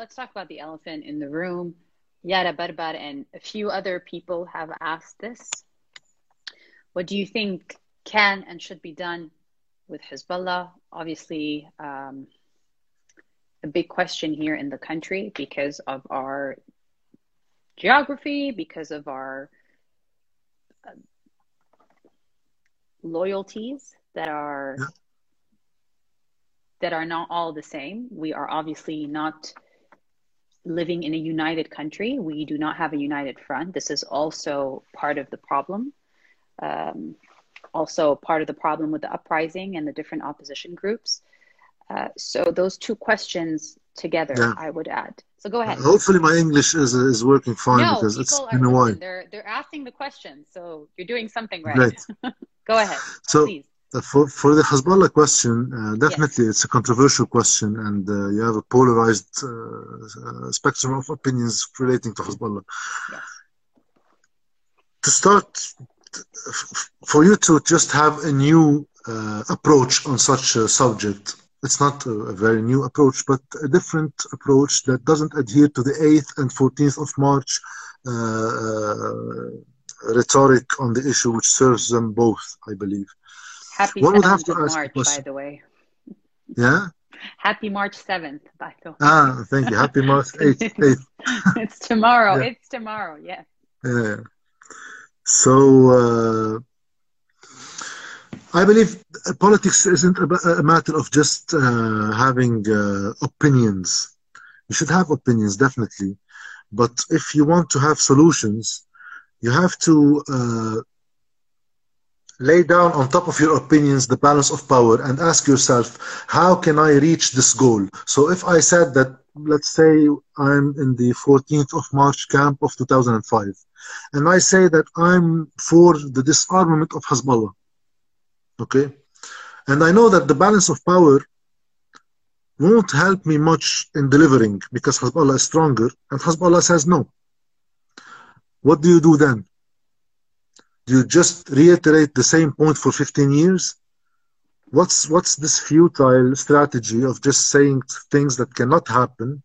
let's talk about the elephant in the room. Yara Barbar and a few other people have asked this. What do you think can and should be done with Hezbollah? Obviously, um, a big question here in the country because of our geography, because of our uh, loyalties that are yeah. that are not all the same. We are obviously not living in a united country. We do not have a united front. This is also part of the problem. Um, also part of the problem with the uprising and the different opposition groups. Uh, so those two questions together, yeah. I would add. So go ahead. Hopefully, my English is is working fine no, because it's been a while. They're they're asking the questions, so you're doing something right. Great. go ahead. So. Please. Uh, for, for the Hezbollah question, uh, definitely yes. it's a controversial question, and uh, you have a polarized uh, uh, spectrum of opinions relating to Hezbollah. Yes. To start, for you to just have a new uh, approach on such a subject, it's not a, a, very new approach, but a different approach that doesn't adhere to the 8th and 14th of March rhetoric on the issue, which serves them both, I believe. Happy what would have to ask March, by the way. Yeah. Happy March seventh, by the way. Ah, thank you. Happy March eighth. it's tomorrow. Yeah. It's tomorrow. Yeah. Yeah. So uh, I believe politics isn't a, matter of just uh, having uh, opinions. You should have opinions, definitely, but if you want to have solutions, you have to uh, lay down on top of your opinions the balance of power and ask yourself, how can I reach this goal? So if I said that, let's say I'm in the 14th of March camp of 2005, and I say that I'm for the disarmament of Hezbollah, okay? And I know that the balance of power won't help me much in delivering because Hezbollah is stronger, and Hezbollah says no. What do you do then? You just reiterate the same point for 15 years? What's, what's this futile strategy of just saying things that cannot happen,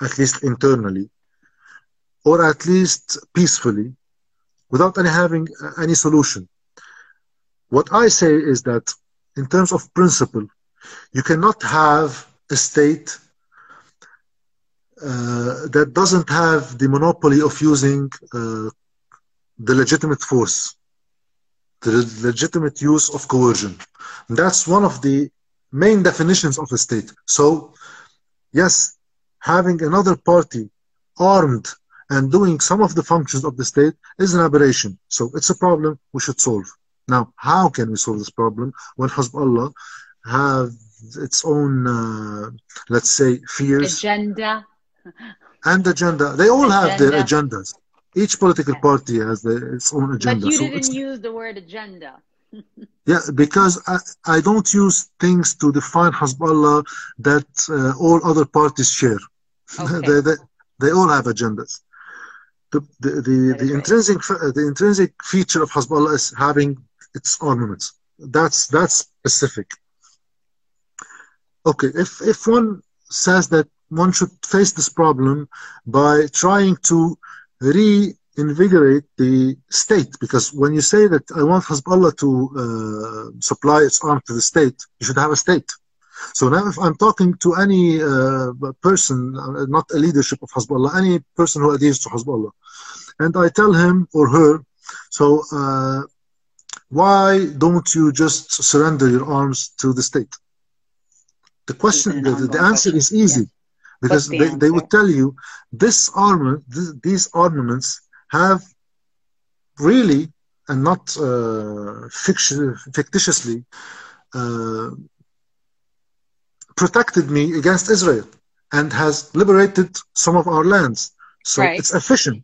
at least internally, or at least peacefully, without any having any solution? What I say is that in terms of principle, you cannot have a state uh, that doesn't have the monopoly of using uh, the legitimate force, the legitimate use of coercion. That's one of the main definitions of a state. So, yes, having another party armed and doing some of the functions of the state is an aberration. So it's a problem we should solve. Now, how can we solve this problem when Hezbollah have its own, uh, let's say, fears? Agenda. And agenda. They all agenda. have their agendas each political party has the, its own agenda. But you didn't use the word agenda. yeah, because I, I don't use things to define Hezbollah that uh, all other parties share. Okay. they, they, they all have agendas. The, the, the, the intrinsic, the intrinsic feature of Hezbollah is having its armaments. That's, that's specific. Okay, if, if one says that one should face this problem by trying to reinvigorate the state. Because when you say that I want Hezbollah to uh, supply its arms to the state, you should have a state. So now, if I'm talking to any uh, person, uh, not a leadership of Hezbollah, any person who adheres to Hezbollah, and I tell him or her, so uh, why don't you just surrender your arms to the state? The question, the, the, answer is easy. Because the they, they would tell you this armor this, these armaments have really and not uh, fiction, fictitiously uh, protected me against Israel and has liberated some of our lands. So right. it's efficient.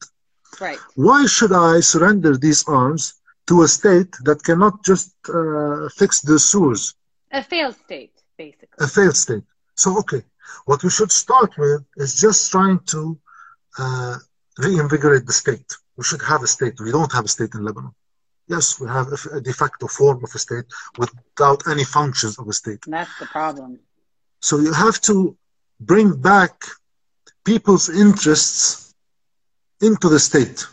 Right. Why should I surrender these arms to a state that cannot just uh, fix the sewers? A failed state, basically. A failed state. So, okay, what we should start with is just trying to uh, reinvigorate the state. We should have a state. We don't have a state in Lebanon. Yes, we have a de facto form of a state without any functions of a state. That's the problem. So you have to bring back people's interests into the state.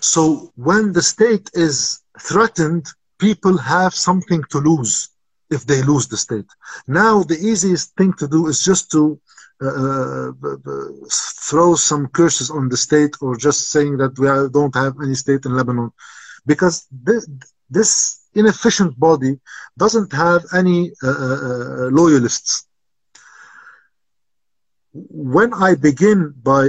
So when the state is threatened, people have something to lose if they lose the state. Now, the easiest thing to do is just to uh, uh throw some curses on the state or just saying that we don't have any state in Lebanon. Because this, inefficient body doesn't have any uh, uh, uh loyalists. When I begin by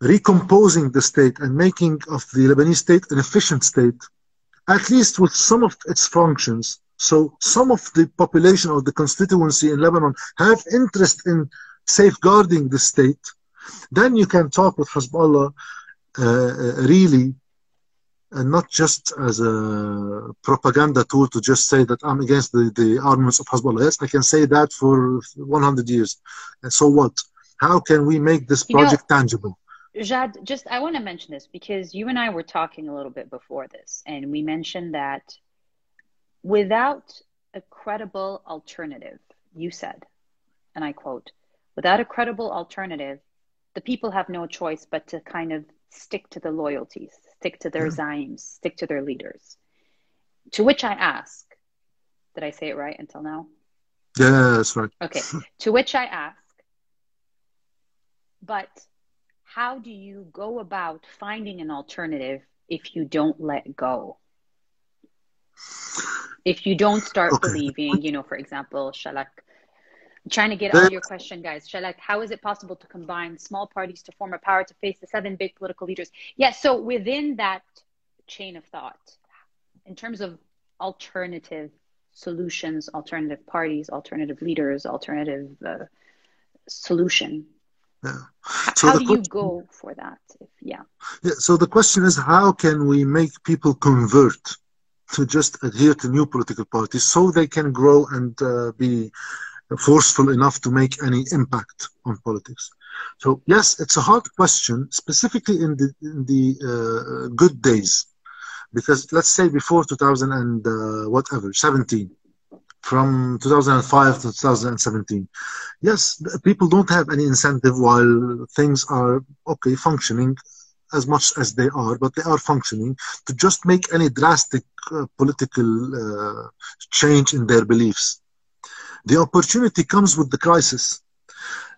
recomposing the state and making of the Lebanese state an efficient state, at least with some of its functions. So some of the population of the constituency in Lebanon have interest in safeguarding the state. Then you can talk with Hezbollah uh, uh really and not just as a propaganda tool to just say that I'm against the, the armaments of Hezbollah. Yes, I can say that for 100 years. And so what? How can we make this project you know, tangible? Jad, just I want to mention this because you and I were talking a little bit before this, and we mentioned that without a credible alternative, you said, and I quote, without a credible alternative, the people have no choice but to kind of stick to the loyalties, stick to their zaims, stick to their leaders. To which I ask, did I say it right until now? Yeah, that's right. Okay. to which I ask, but how do you go about finding an alternative if you don't let go? If you don't start okay. believing, you know, for example, Shalak, trying to get out your question, guys. Shalak, how is it possible to combine small parties to form a power to face the seven big political leaders? Yes, yeah, so within that chain of thought, in terms of alternative solutions, alternative parties, alternative leaders, alternative uh, solution, yeah. So how do you go for that? If, yeah. Yeah. So the question is, how can we make people convert to just adhere to new political parties so they can grow and uh, be forceful enough to make any impact on politics? So yes, it's a hard question, specifically in the in the uh, good days, because let's say before 2000 and uh, whatever 17 from 2005 to 2017. Yes, people don't have any incentive while things are okay functioning as much as they are, but they are functioning to just make any drastic uh, political uh, change in their beliefs. The opportunity comes with the crisis.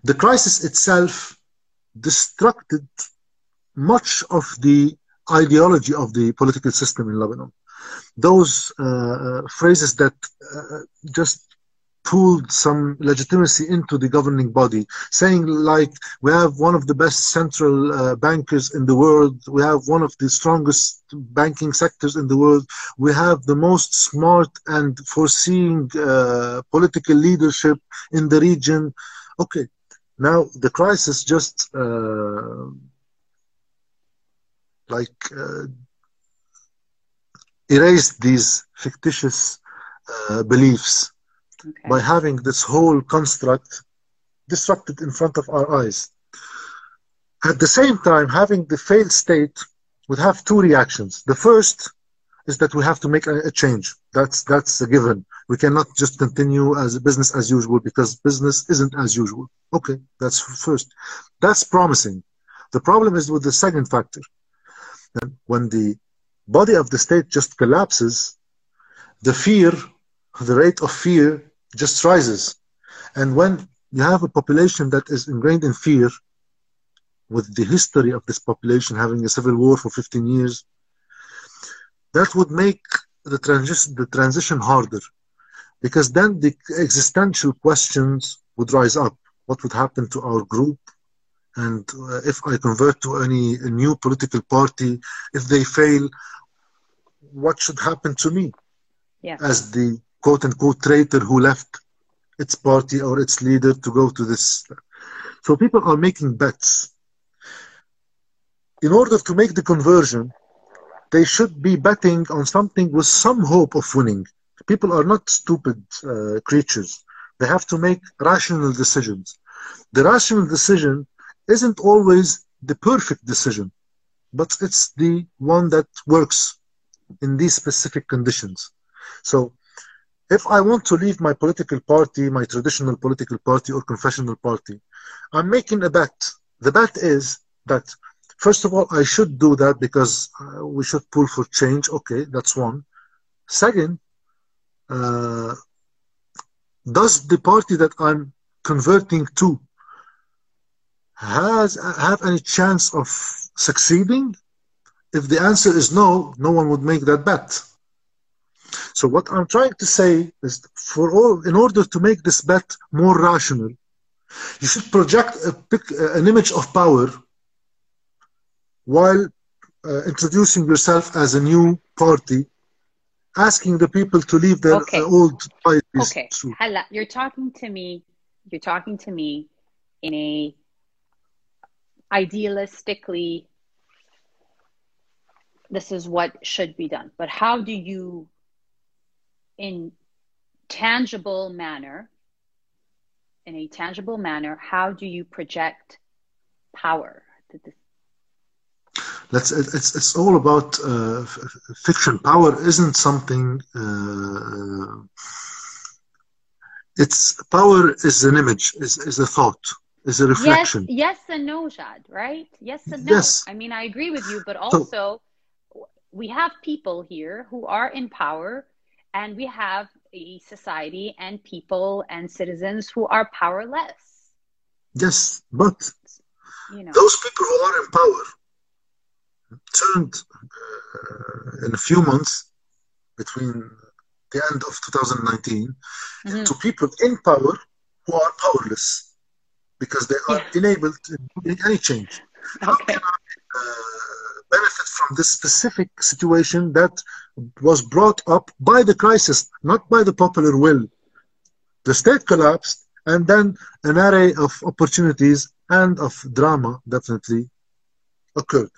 The crisis itself destructed much of the ideology of the political system in Lebanon those uh, uh, phrases that uh, just pulled some legitimacy into the governing body, saying like we have one of the best central uh, bankers in the world, we have one of the strongest banking sectors in the world, we have the most smart and foreseeing uh, political leadership in the region. Okay, now the crisis just uh, like erase these fictitious uh, beliefs okay. by having this whole construct disrupted in front of our eyes. At the same time, having the failed state would have two reactions. The first is that we have to make a, a change. That's that's a given. We cannot just continue as business as usual because business isn't as usual. Okay, that's first. That's promising. The problem is with the second factor. When the body of the state just collapses, the fear, the rate of fear just rises. And when you have a population that is ingrained in fear, with the history of this population having a civil war for 15 years, that would make the, transi- the transition harder because then the existential questions would rise up. What would happen to our group? And uh, if I convert to any new political party, if they fail, what should happen to me yeah. as the quote unquote traitor who left its party or its leader to go to this. So people are making bets. In order to make the conversion, they should be betting on something with some hope of winning. People are not stupid uh, creatures. They have to make rational decisions. The rational decision isn't always the perfect decision, but it's the one that works in these specific conditions. So if I want to leave my political party, my traditional political party or confessional party, I'm making a bet. The bet is that, first of all, I should do that because uh, we should pull for change. Okay, that's one. Second, uh, does the party that I'm converting to has have any chance of succeeding? If the answer is no, no one would make that bet. So what I'm trying to say is for all, in order to make this bet more rational, you should project a, an image of power while uh, introducing yourself as a new party, asking the people to leave their okay. uh, old parties. Okay, Hala, you're talking to me. You're talking to me in a idealistically. This is what should be done, but how do you in tangible manner, in a tangible manner, how do you project power? Let's, it's, it's all about uh, fiction. Power isn't something. Uh, it's power is an image, is, is a thought, is a reflection. Yes, yes and no, Jad. Right? Yes and no. Yes. I mean, I agree with you, but also so, we have people here who are in power and we have a society and people and citizens who are powerless. Yes, but you know. those people who are in power turned uh, in a few months between the end of 2019 mm-hmm. into people in power who are powerless because they are yeah. enabled to do any change. Okay. How can I uh, benefit from this specific situation that was brought up by the crisis, not by the popular will. The state collapsed, and then an array of opportunities and of drama definitely occurred.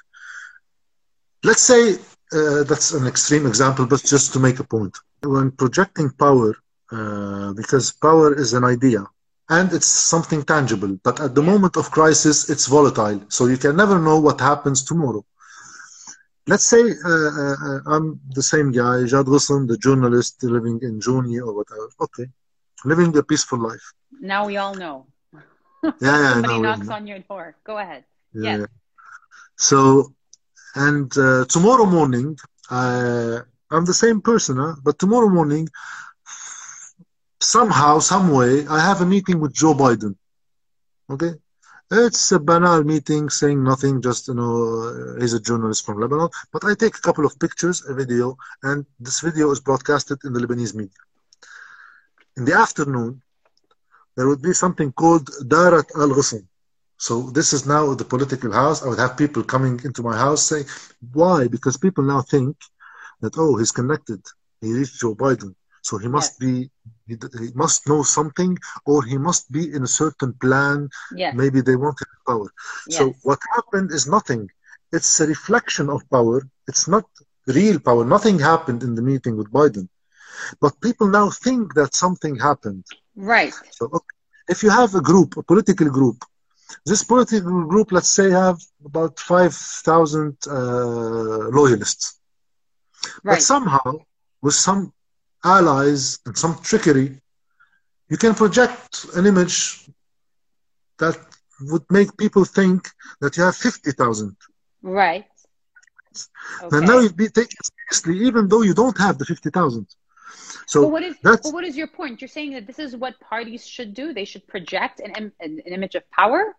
Let's say uh, that's an extreme example, but just to make a point. When projecting power, uh, because power is an idea and it's something tangible, but at the moment of crisis, it's volatile. So you can never know what happens tomorrow let's say uh, uh, uh, I'm the same guy, Jad Ghosn, the journalist living in Jounieh or whatever. Okay, living a peaceful life. Now we all know. yeah, yeah. Somebody knocks on your door. Go ahead. Yeah. Yes. So, and uh, tomorrow morning, I'm the same person, huh? but tomorrow morning, somehow, some way, I have a meeting with Joe Biden. Okay, it's a banal meeting saying nothing, just, you know, uh, he's a journalist from Lebanon. But I take a couple of pictures, a video, and this video is broadcasted in the Lebanese media. In the afternoon, there would be something called Darat al Ghosn. So this is now the political house. I would have people coming into my house saying, why? Because people now think that, oh, he's connected. He reached Joe Biden. So he must be, he, he, must know something, or he must be in a certain plan. Yes. Maybe they wanted power. Yes. So what happened is nothing. It's a reflection of power. It's not real power. Nothing happened in the meeting with Biden. But people now think that something happened. Right. So okay, if you have a group, a political group, this political group, let's say, have about 5,000 uh, loyalists. Right. But somehow, with some allies and some trickery, you can project an image that would make people think that you have 50,000. Right. Okay. And now you'd be taken seriously, even though you don't have the 50,000. So but what is that's, but what is your point? You're saying that this is what parties should do. They should project an, an, an image of power.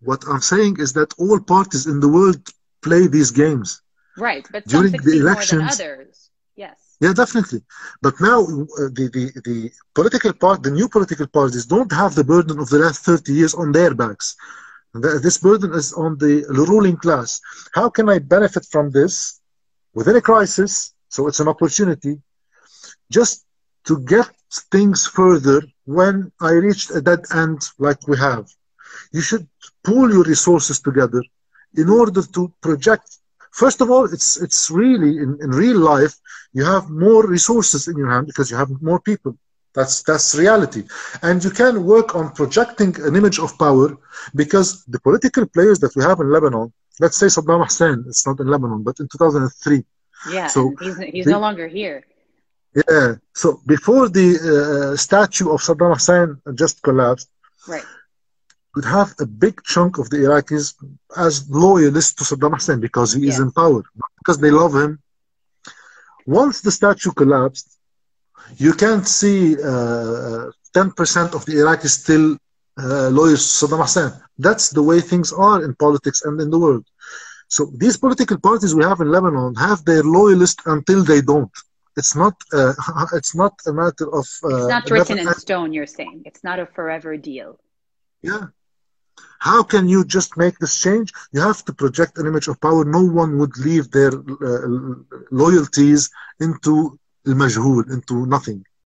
What I'm saying is that all parties in the world play these games. Right, but during the elections, others. Yes. Yeah, definitely. But now uh, the, the, the political part, the new political parties don't have the burden of the last 30 years on their backs. This burden is on the ruling class. How can I benefit from this within a crisis? So it's an opportunity just to get things further when I reached a dead end like we have. You should pool your resources together in order to project First of all, it's it's really in, in real life you have more resources in your hand because you have more people. That's that's reality, and you can work on projecting an image of power because the political players that we have in Lebanon, let's say Saddam Hussein, it's not in Lebanon, but in 2003. Yeah, so he's, he's no longer here. Yeah. So before the uh, statue of Saddam Hussein just collapsed, right, would have a big chunk of the Iraqis as loyalists to Saddam Hussein because he is in power, because they love him. Once the statue collapsed, you can't see uh, 10% of the Iraqis still uh, loyal to Saddam Hussein. That's the way things are in politics and in the world. So these political parties we have in Lebanon have their loyalists until they don't. It's not. Uh, it's not a matter of. Uh, it's not written in stone. You're saying it's not a forever deal. Yeah. How can you just make this change? You have to project an image of power. No one would leave their uh, loyalties into al into nothing.